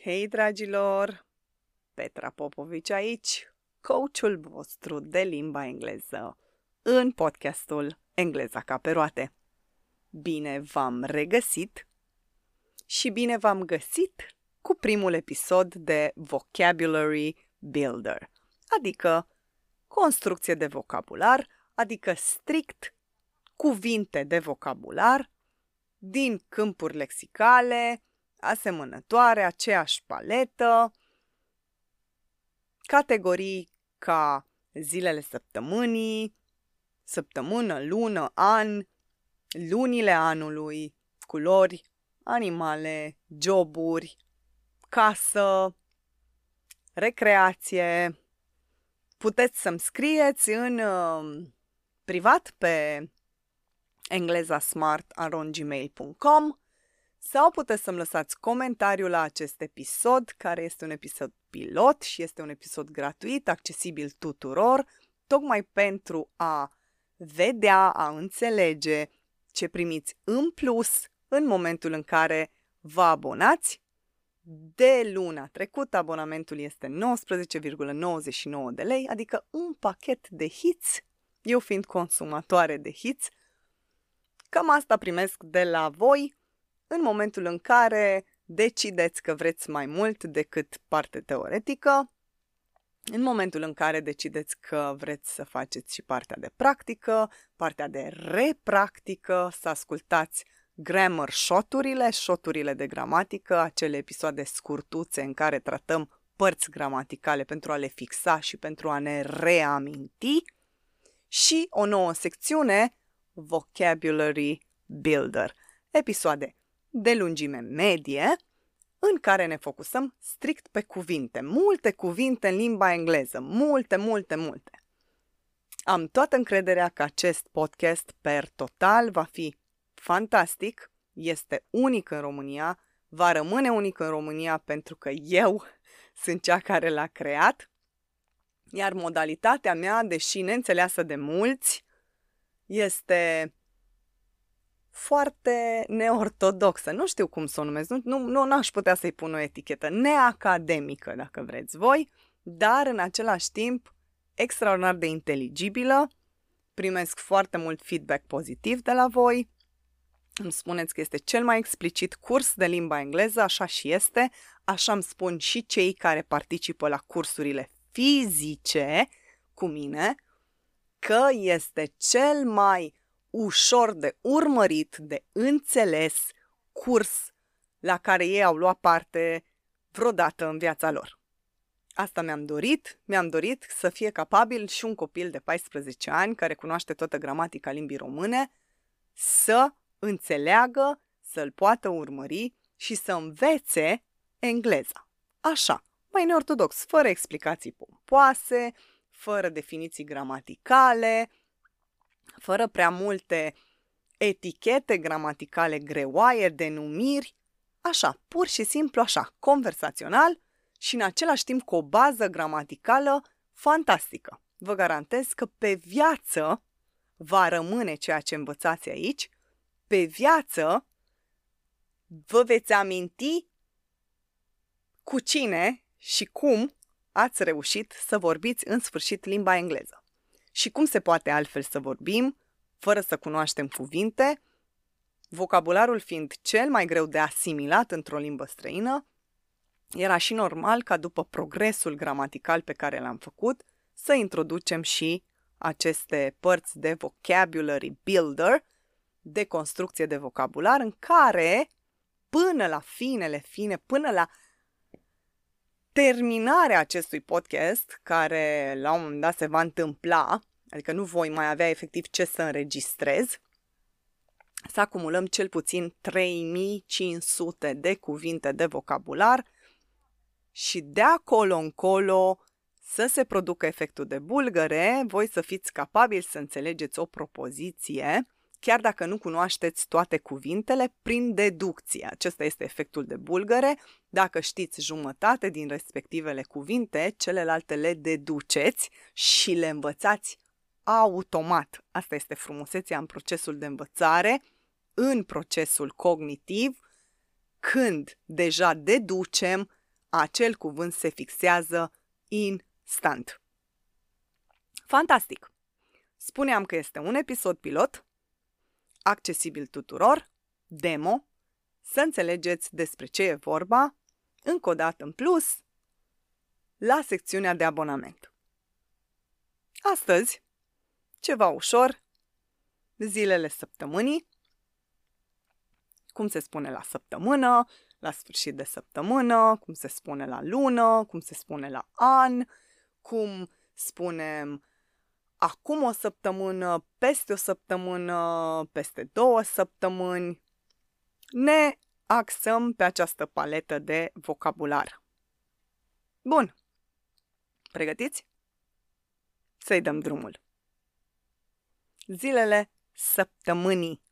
Hei, hei, dragilor! Petra Popovici aici, coachul vostru de limba engleză, în podcastul Engleza ca pe roate. Bine v-am regăsit și bine v-am găsit cu primul episod de Vocabulary Builder, adică construcție de vocabular, adică strict cuvinte de vocabular din câmpuri lexicale, asemănătoare, aceeași paletă, categorii ca zilele săptămânii, săptămână, lună, an, lunile anului, culori, animale, joburi, casă, recreație. Puteți să-mi scrieți în uh, privat pe englezasmart.gmail.com sau puteți să-mi lăsați comentariul la acest episod, care este un episod pilot și este un episod gratuit, accesibil tuturor, tocmai pentru a vedea, a înțelege ce primiți în plus în momentul în care vă abonați. De luna trecută abonamentul este 19,99 de lei, adică un pachet de hits. Eu fiind consumatoare de hits, cam asta primesc de la voi în momentul în care decideți că vreți mai mult decât parte teoretică, în momentul în care decideți că vreți să faceți și partea de practică, partea de repractică, să ascultați grammar shoturile, shoturile de gramatică, acele episoade scurtuțe în care tratăm părți gramaticale pentru a le fixa și pentru a ne reaminti și o nouă secțiune, Vocabulary Builder, episoade de lungime medie, în care ne focusăm strict pe cuvinte. Multe cuvinte în limba engleză, multe, multe, multe. Am toată încrederea că acest podcast per total va fi fantastic, este unic în România, va rămâne unic în România pentru că eu sunt cea care l-a creat, iar modalitatea mea, deși neînțeleasă de mulți, este foarte neortodoxă. Nu știu cum să o numesc, nu, nu, nu aș putea să-i pun o etichetă neacademică, dacă vreți voi, dar în același timp extraordinar de inteligibilă. Primesc foarte mult feedback pozitiv de la voi. Îmi spuneți că este cel mai explicit curs de limba engleză, așa și este. Așa îmi spun și cei care participă la cursurile fizice cu mine, că este cel mai ușor de urmărit, de înțeles curs la care ei au luat parte vreodată în viața lor. Asta mi-am dorit, mi-am dorit să fie capabil și un copil de 14 ani care cunoaște toată gramatica limbii române să înțeleagă, să-l poată urmări și să învețe engleza. Așa, mai neortodox, fără explicații pompoase, fără definiții gramaticale, fără prea multe etichete gramaticale greoaie, denumiri, așa, pur și simplu așa, conversațional și în același timp cu o bază gramaticală fantastică. Vă garantez că pe viață va rămâne ceea ce învățați aici, pe viață vă veți aminti cu cine și cum ați reușit să vorbiți în sfârșit limba engleză. Și cum se poate altfel să vorbim, fără să cunoaștem cuvinte, vocabularul fiind cel mai greu de asimilat într-o limbă străină, era și normal ca după progresul gramatical pe care l-am făcut, să introducem și aceste părți de vocabulary builder, de construcție de vocabular, în care, până la finele fine, până la terminarea acestui podcast, care la un moment dat se va întâmpla, adică nu voi mai avea efectiv ce să înregistrez, să acumulăm cel puțin 3500 de cuvinte de vocabular și de acolo încolo să se producă efectul de bulgăre, voi să fiți capabili să înțelegeți o propoziție, chiar dacă nu cunoașteți toate cuvintele, prin deducție. Acesta este efectul de bulgăre. Dacă știți jumătate din respectivele cuvinte, celelalte le deduceți și le învățați automat. Asta este frumusețea în procesul de învățare, în procesul cognitiv, când deja deducem, acel cuvânt se fixează instant. Fantastic! Spuneam că este un episod pilot, accesibil tuturor, demo, să înțelegeți despre ce e vorba, încă o dată în plus, la secțiunea de abonament. Astăzi, ceva ușor, zilele săptămânii, cum se spune la săptămână, la sfârșit de săptămână, cum se spune la lună, cum se spune la an, cum spunem acum o săptămână, peste o săptămână, peste două săptămâni. Ne axăm pe această paletă de vocabular. Bun. Pregătiți? Să-i dăm drumul. Zilele săptămânii.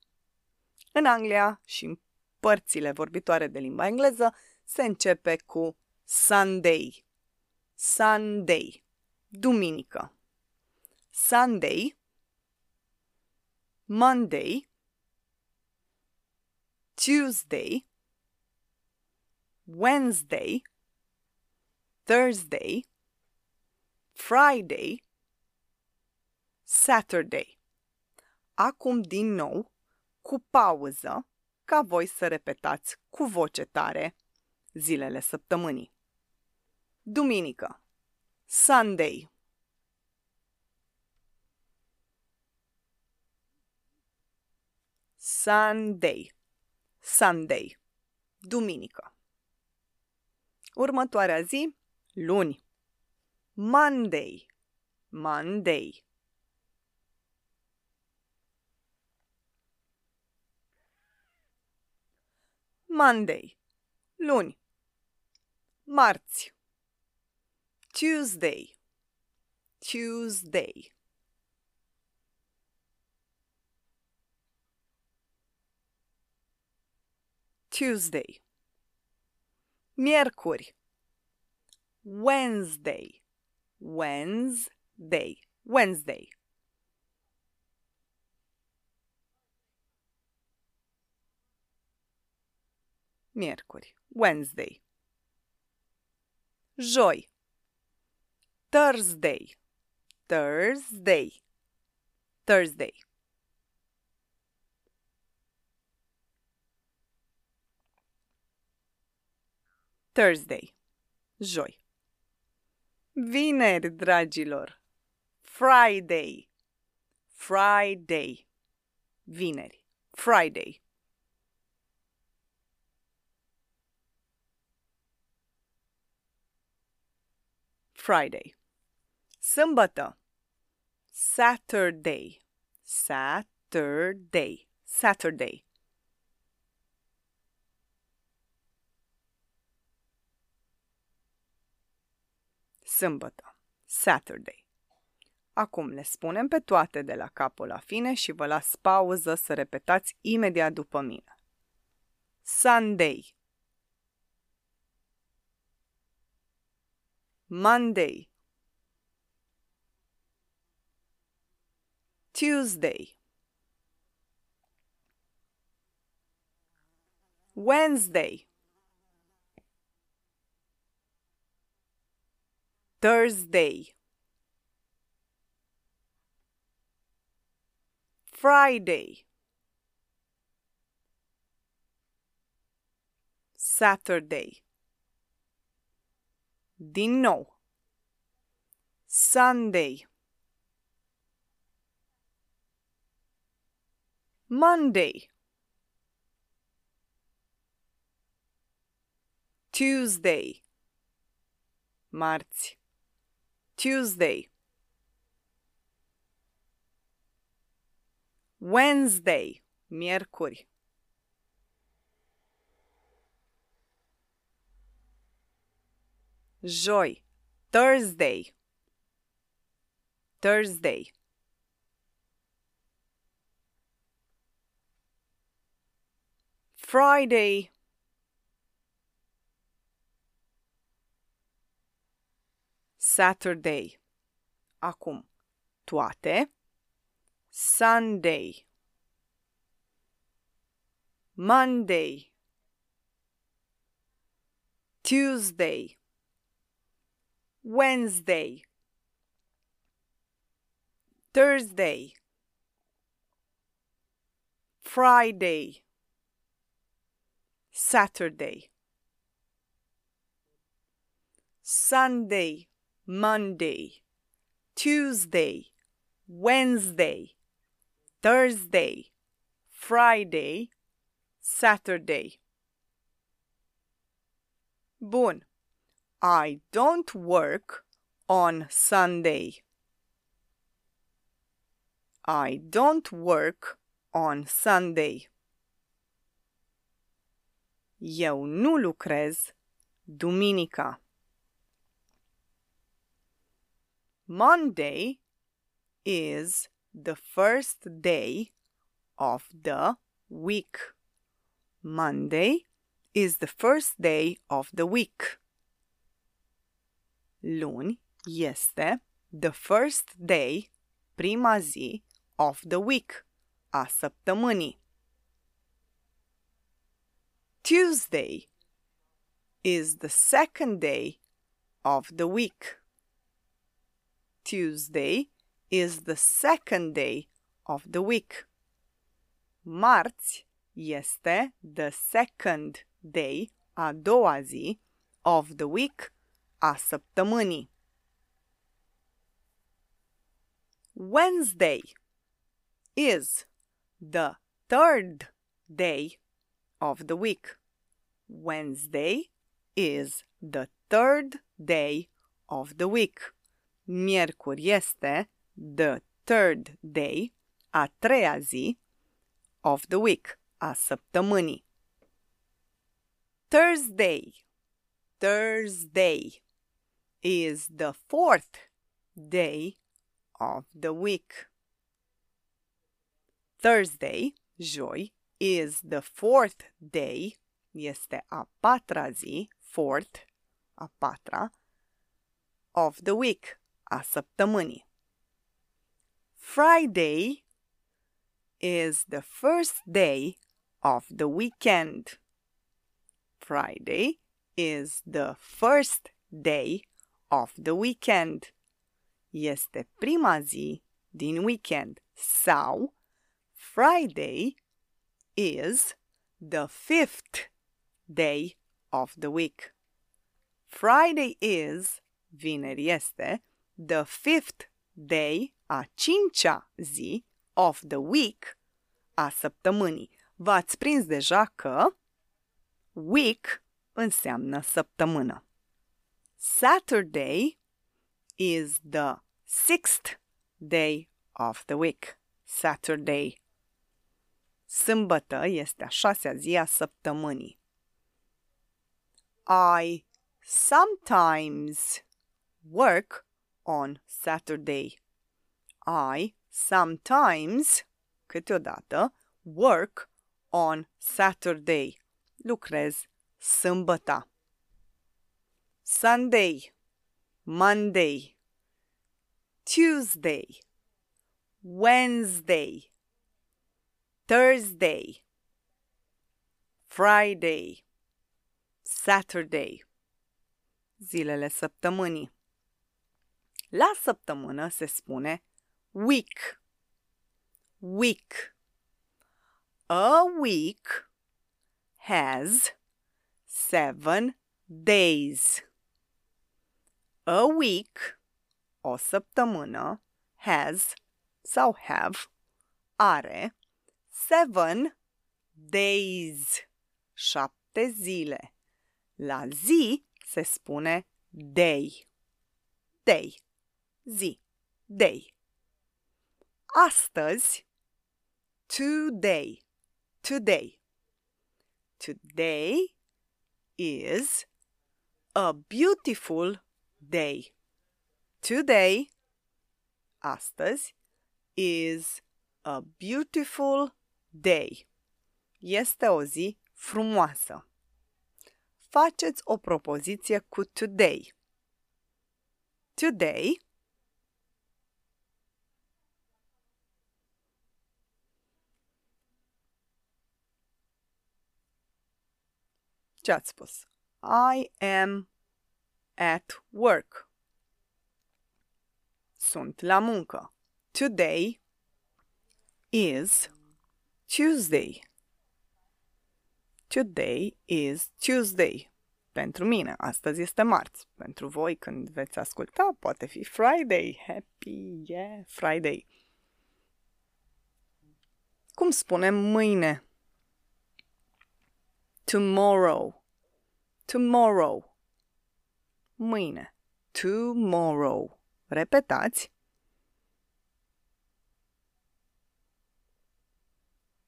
În Anglia și în părțile vorbitoare de limba engleză se începe cu Sunday. Sunday. Duminică. Sunday. Monday. Tuesday. Wednesday. Thursday. Friday. Saturday. Acum din nou, cu pauză, ca voi să repetați cu voce tare zilele săptămânii. Duminică. Sunday. Sunday. Sunday. Duminică. Următoarea zi, luni. Monday. Monday. Monday. Luni. Marți. Tuesday. Tuesday. Tuesday. Miercuri. Wednesday. Wednesday. Wednesday. Miercuri. Wednesday. Joi. Thursday. Thursday. Thursday. Thursday. Joi. Vineri, dragilor. Friday. Friday. Vineri. Friday. Friday. Sâmbătă. Saturday. Saturday. Saturday. Sâmbătă. Saturday. Acum le spunem pe toate de la capul la fine și vă las pauză să repetați imediat după mine. Sunday. Monday, Tuesday, Wednesday, Thursday, Friday, Saturday. Din nou. Sunday. Monday. Tuesday. Marți. Tuesday. Wednesday. Miercuri. Joi. Thursday. Thursday. Friday. Saturday. Acum, toate. Sunday. Monday. Tuesday, Wednesday, Thursday, Friday, Saturday, Sunday, Monday, Tuesday, Wednesday, Thursday, Friday, Saturday. Bun. I don't work on Sunday. I don't work on Sunday. Eu nu lucrez duminica. Monday is the first day of the week. Monday is the first day of the week. Luni este the first day, prima zi of the week, a săptămânii. Tuesday is the second day of the week. Tuesday is the second day of the week. Marți este the second day, a doua zi, of the week, a săptămânii. Wednesday is the third day of the week. Wednesday is the third day of the week. Miercuri este the third day, a treia zi, of the week, a săptămânii. Thursday, Thursday is the fourth day of the week. Thursday, joi, is the fourth day, este a patra zi, fourth, a patra, of the week, a săptămânii. Friday is the first day of the weekend. Friday is the first day of the weekend. Este prima zi din weekend sau Friday is the fifth day of the week. Friday is, vineri este, the fifth day, a cincea zi of the week, a săptămânii. V-ați prins deja că week înseamnă săptămână. Saturday is the sixth day of the week. Saturday. Sâmbătă este a șasea zi a săptămânii. I sometimes work on Saturday. I sometimes, câteodată, work on Saturday. Lucrez sâmbătă. Sunday, Monday, Tuesday, Wednesday, Thursday, Friday, Saturday. Zilele săptămânii. La săptămână se spune week. Week. A week has seven days. A week, o săptămână, has sau have, are seven days, șapte zile. La zi se spune day. Day. Zi. Day. Astăzi, today. Today. Today is a beautiful day. Today, astăzi, is a beautiful day. Este o zi frumoasă. Faceți o propoziție cu today. Today Ce ați spus? I am at work. Sunt la muncă. Today is Tuesday. Today is Tuesday. Pentru mine, astăzi este marți. Pentru voi, când veți asculta, poate fi Friday. Happy, yeah, Friday. Cum spunem mâine? Tomorrow. Tomorrow. Mâine. Tomorrow. Repetați.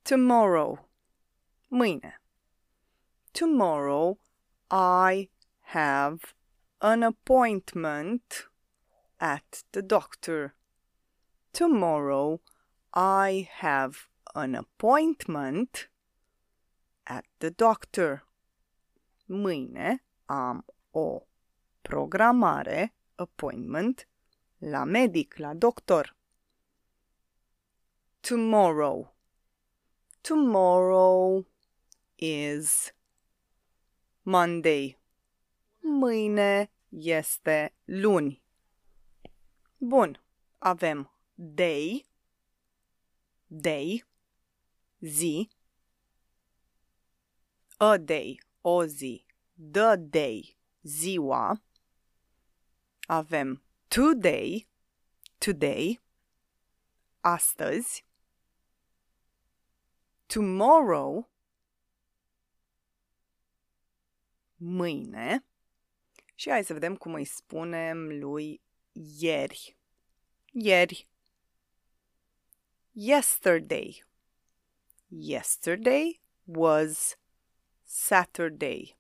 Tomorrow. Mâine. Tomorrow I have an appointment at the doctor. Tomorrow I have an appointment at the doctor. Mâine am o programare, appointment, la medic, la doctor. Tomorrow. Tomorrow is Monday. Mâine este luni. Bun, avem day, day, zi, a day, o zi, the day, ziua. Avem today, today, astăzi, tomorrow, mâine și hai să vedem cum îi spunem lui ieri. Ieri. Yesterday. Yesterday was Saturday.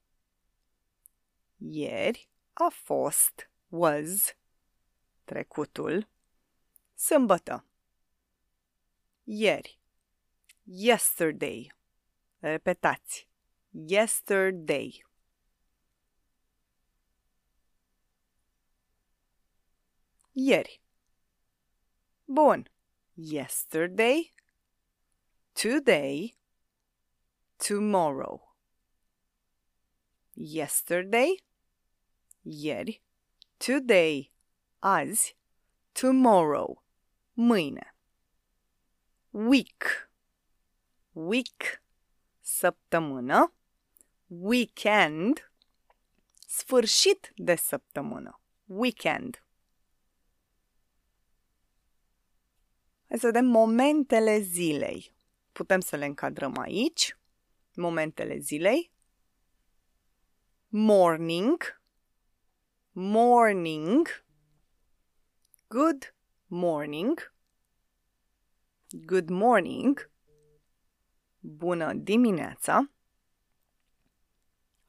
Ieri a fost was trecutul sâmbătă. Ieri. Yesterday. Repetați. Yesterday. Ieri. Bun. Yesterday. Today. Tomorrow. Yesterday. Ieri. Today. Azi. Tomorrow. Mâine. Week. Week. Săptămână. Weekend. Sfârșit de săptămână. Weekend. Hai să vedem momentele zilei. Putem să le încadrăm aici. Momentele zilei. Morning. Morning. Good morning. Good morning. Bună dimineața.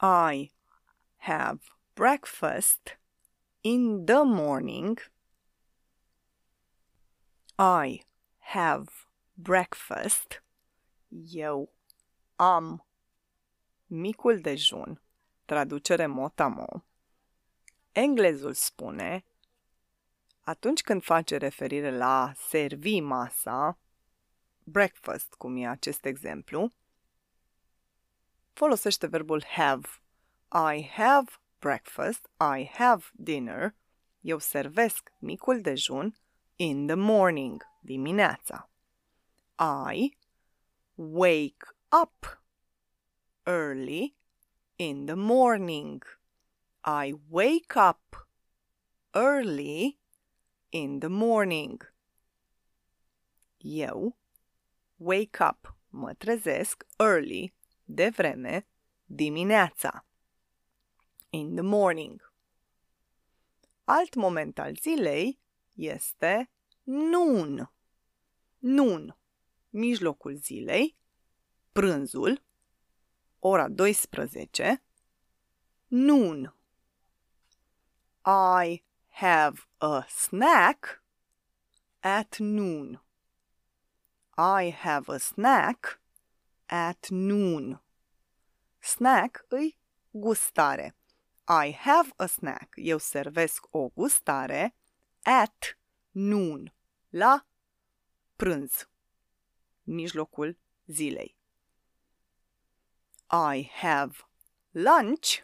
I have breakfast in the morning. I have breakfast. Eu am micul dejun. Traducere motamo. Englezul spune atunci când face referire la servi masa, breakfast, cum e acest exemplu, folosește verbul have. I have breakfast, I have dinner, eu servesc micul dejun in the morning, dimineața. I wake up early in the morning. I wake up early in the morning. Eu wake up, mă trezesc early, de vreme, dimineața. In the morning. Alt moment al zilei este noon. Noon, mijlocul zilei, prânzul, ora 12, noon. I have a snack at noon. I have a snack at noon. Snack îi gustare. I have a snack. Eu servesc o gustare at noon, la prânz, mijlocul zilei. I have lunch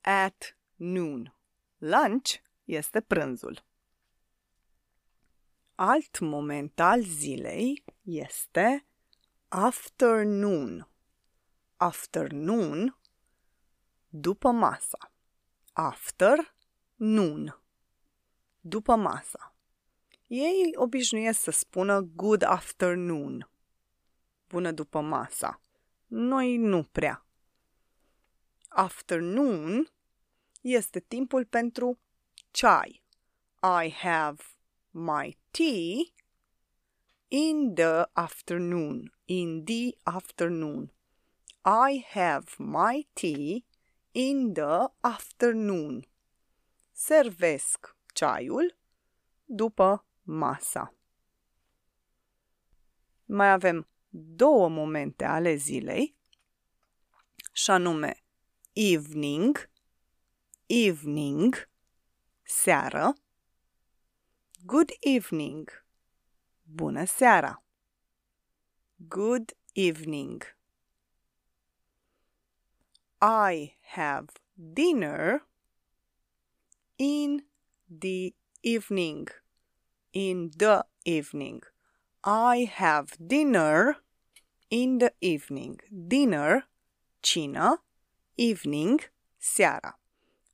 at noon. Lunch este prânzul. Alt moment al zilei este afternoon. Afternoon, după masa. After noon, după masa. Ei obișnuiesc să spună good afternoon, bună după masa. Noi nu prea. Afternoon este timpul pentru ceai. I have my tea in the afternoon. In the afternoon. I have my tea in the afternoon. Servesc ceaiul după masa. Mai avem două momente ale zilei, și anume evening, evening, seară, good evening, bună seara, good evening. I have dinner in the evening. In the evening. I have dinner in the evening. Dinner, cină, evening, seara.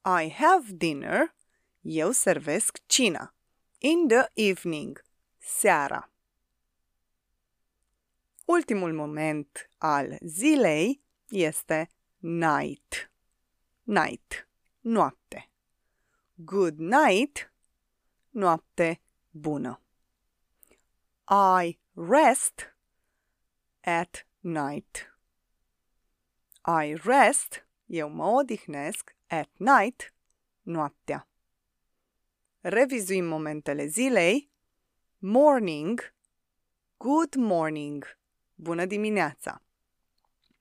I have dinner, eu servesc cina. In the evening, seara. Ultimul moment al zilei este night. Night, noapte. Good night, noapte bună. I rest at night. I rest, eu mă odihnesc, at night, noaptea. Revizuim momentele zilei. Morning, good morning, bună dimineața.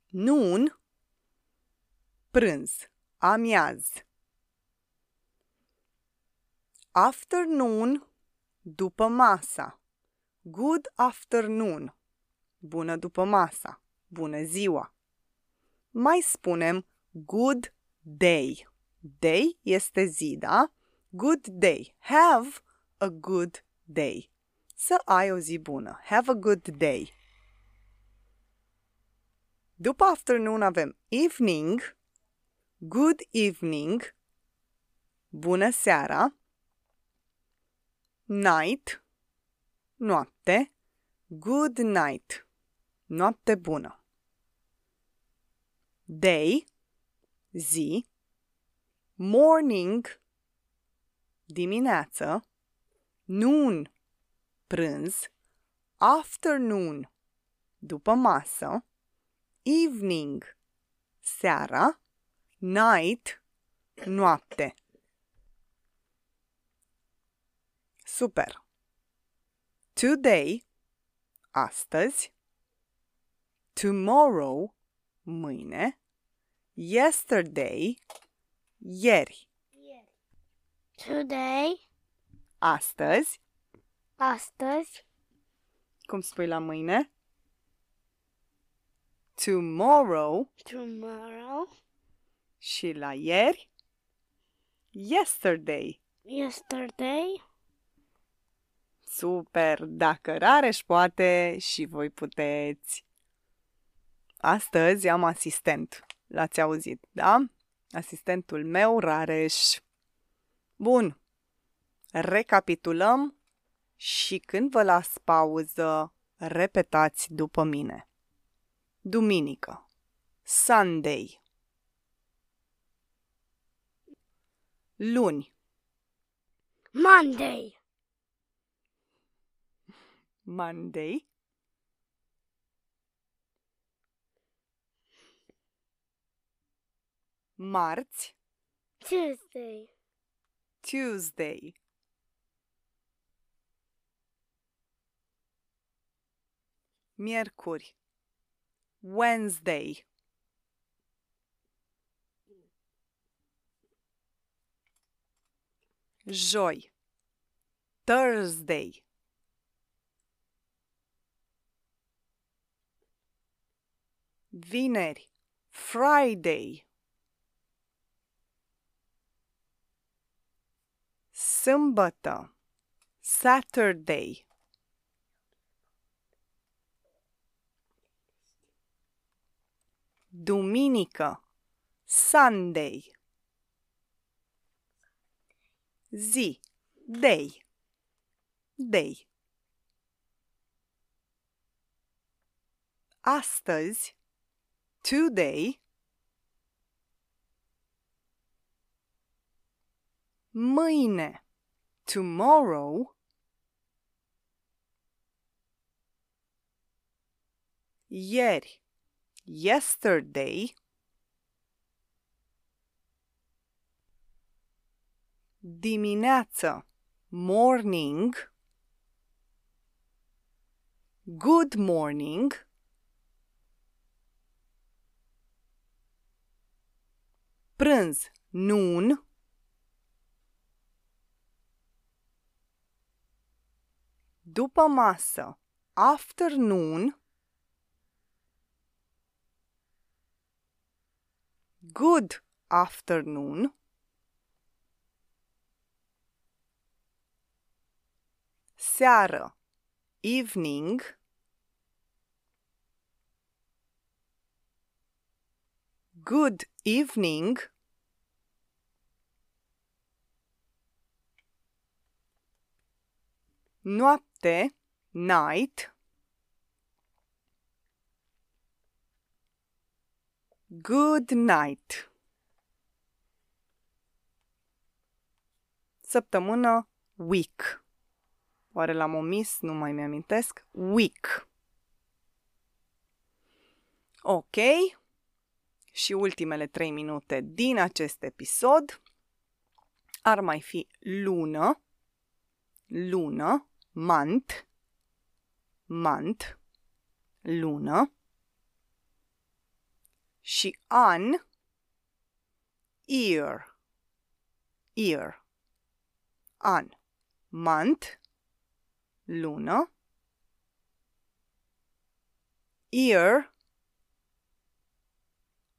Noon, prânz, amiaz. Afternoon, după masa. Good afternoon, bună după masa, bună ziua. Mai spunem good day. Day este zi, da? Good day. Have a good day. Să ai o zi bună. Have a good day. După afternoon avem evening, good evening, bună seara, night, noapte, good night, noapte bună. Day, zi, morning, dimineață, noon, prânz, afternoon, după masă, evening, seara, night, noapte. Super! Today, astăzi, tomorrow, mâine, yesterday, ieri. Today, Astăzi, astăzi, cum spui la mâine? Tomorrow tomorrow, și la ieri? Yesterday. yesterday, Super! Dacă Rareș poate și voi puteți. Astăzi am asistent. L-ați auzit, da? Asistentul meu, Rareș. Bun. Recapitulăm și când vă las pauză, repetați după mine. Duminică. Sunday. Luni. Monday, Monday. Marți. Tuesday, Tuesday. Miercuri. Wednesday. Joi. Thursday. Vineri. Friday. Sâmbătă. Saturday. Duminică. Sunday. Zi. Day. Day. Astăzi. Today. Mâine. Tomorrow. Ieri. Yesterday. Dimineață. Morning. Good morning. Prânz. Noon. După masă. Afternoon. Good afternoon. Seară. Evening. Good evening. Noapte. Night. Good night. Săptămână. Week. Oare l-am omis? Nu mai mi-amintesc. Week. Ok. Și ultimele trei minute din acest episod ar mai fi lună, lună, month, month, lună și an, year, year, an, month, lună, year,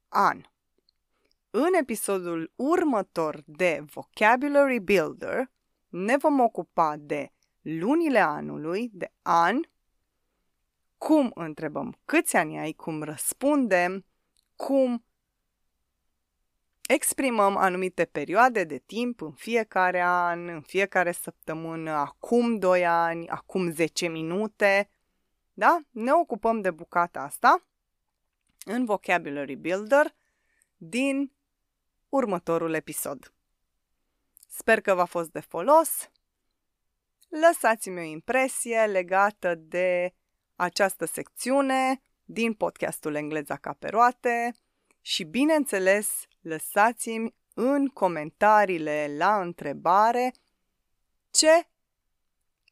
an. În episodul următor de Vocabulary Builder ne vom ocupa de lunile anului, de an, cum întrebăm câți ani ai, cum răspundem, cum exprimăm anumite perioade de timp în fiecare an, în fiecare săptămână, acum 2 ani, acum 10 minute. Da? Ne ocupăm de bucata asta în Vocabulary Builder din următorul episod. Sper că v-a fost de folos. Lăsați-mi o impresie legată de această secțiune din podcastul Engleza ca pe roate și, bineînțeles, lăsați-mi în comentariile la întrebare ce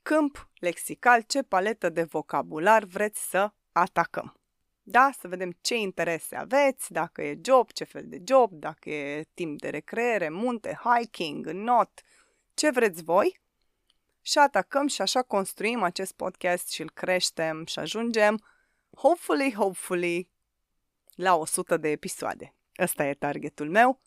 câmp lexical, ce paletă de vocabular vreți să atacăm. Da, să vedem ce interese aveți, dacă e job, ce fel de job, dacă e timp de recreere, munte, hiking, not, ce vreți voi și atacăm și așa construim acest podcast și îl creștem și ajungem, hopefully, hopefully, la 100 de episoade. Ăsta e targetul meu.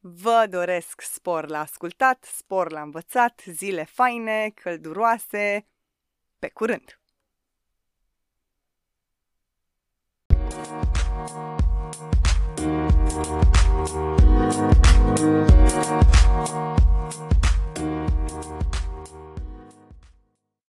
Vă doresc spor la ascultat, spor la învățat, zile faine, călduroase. Pe curând!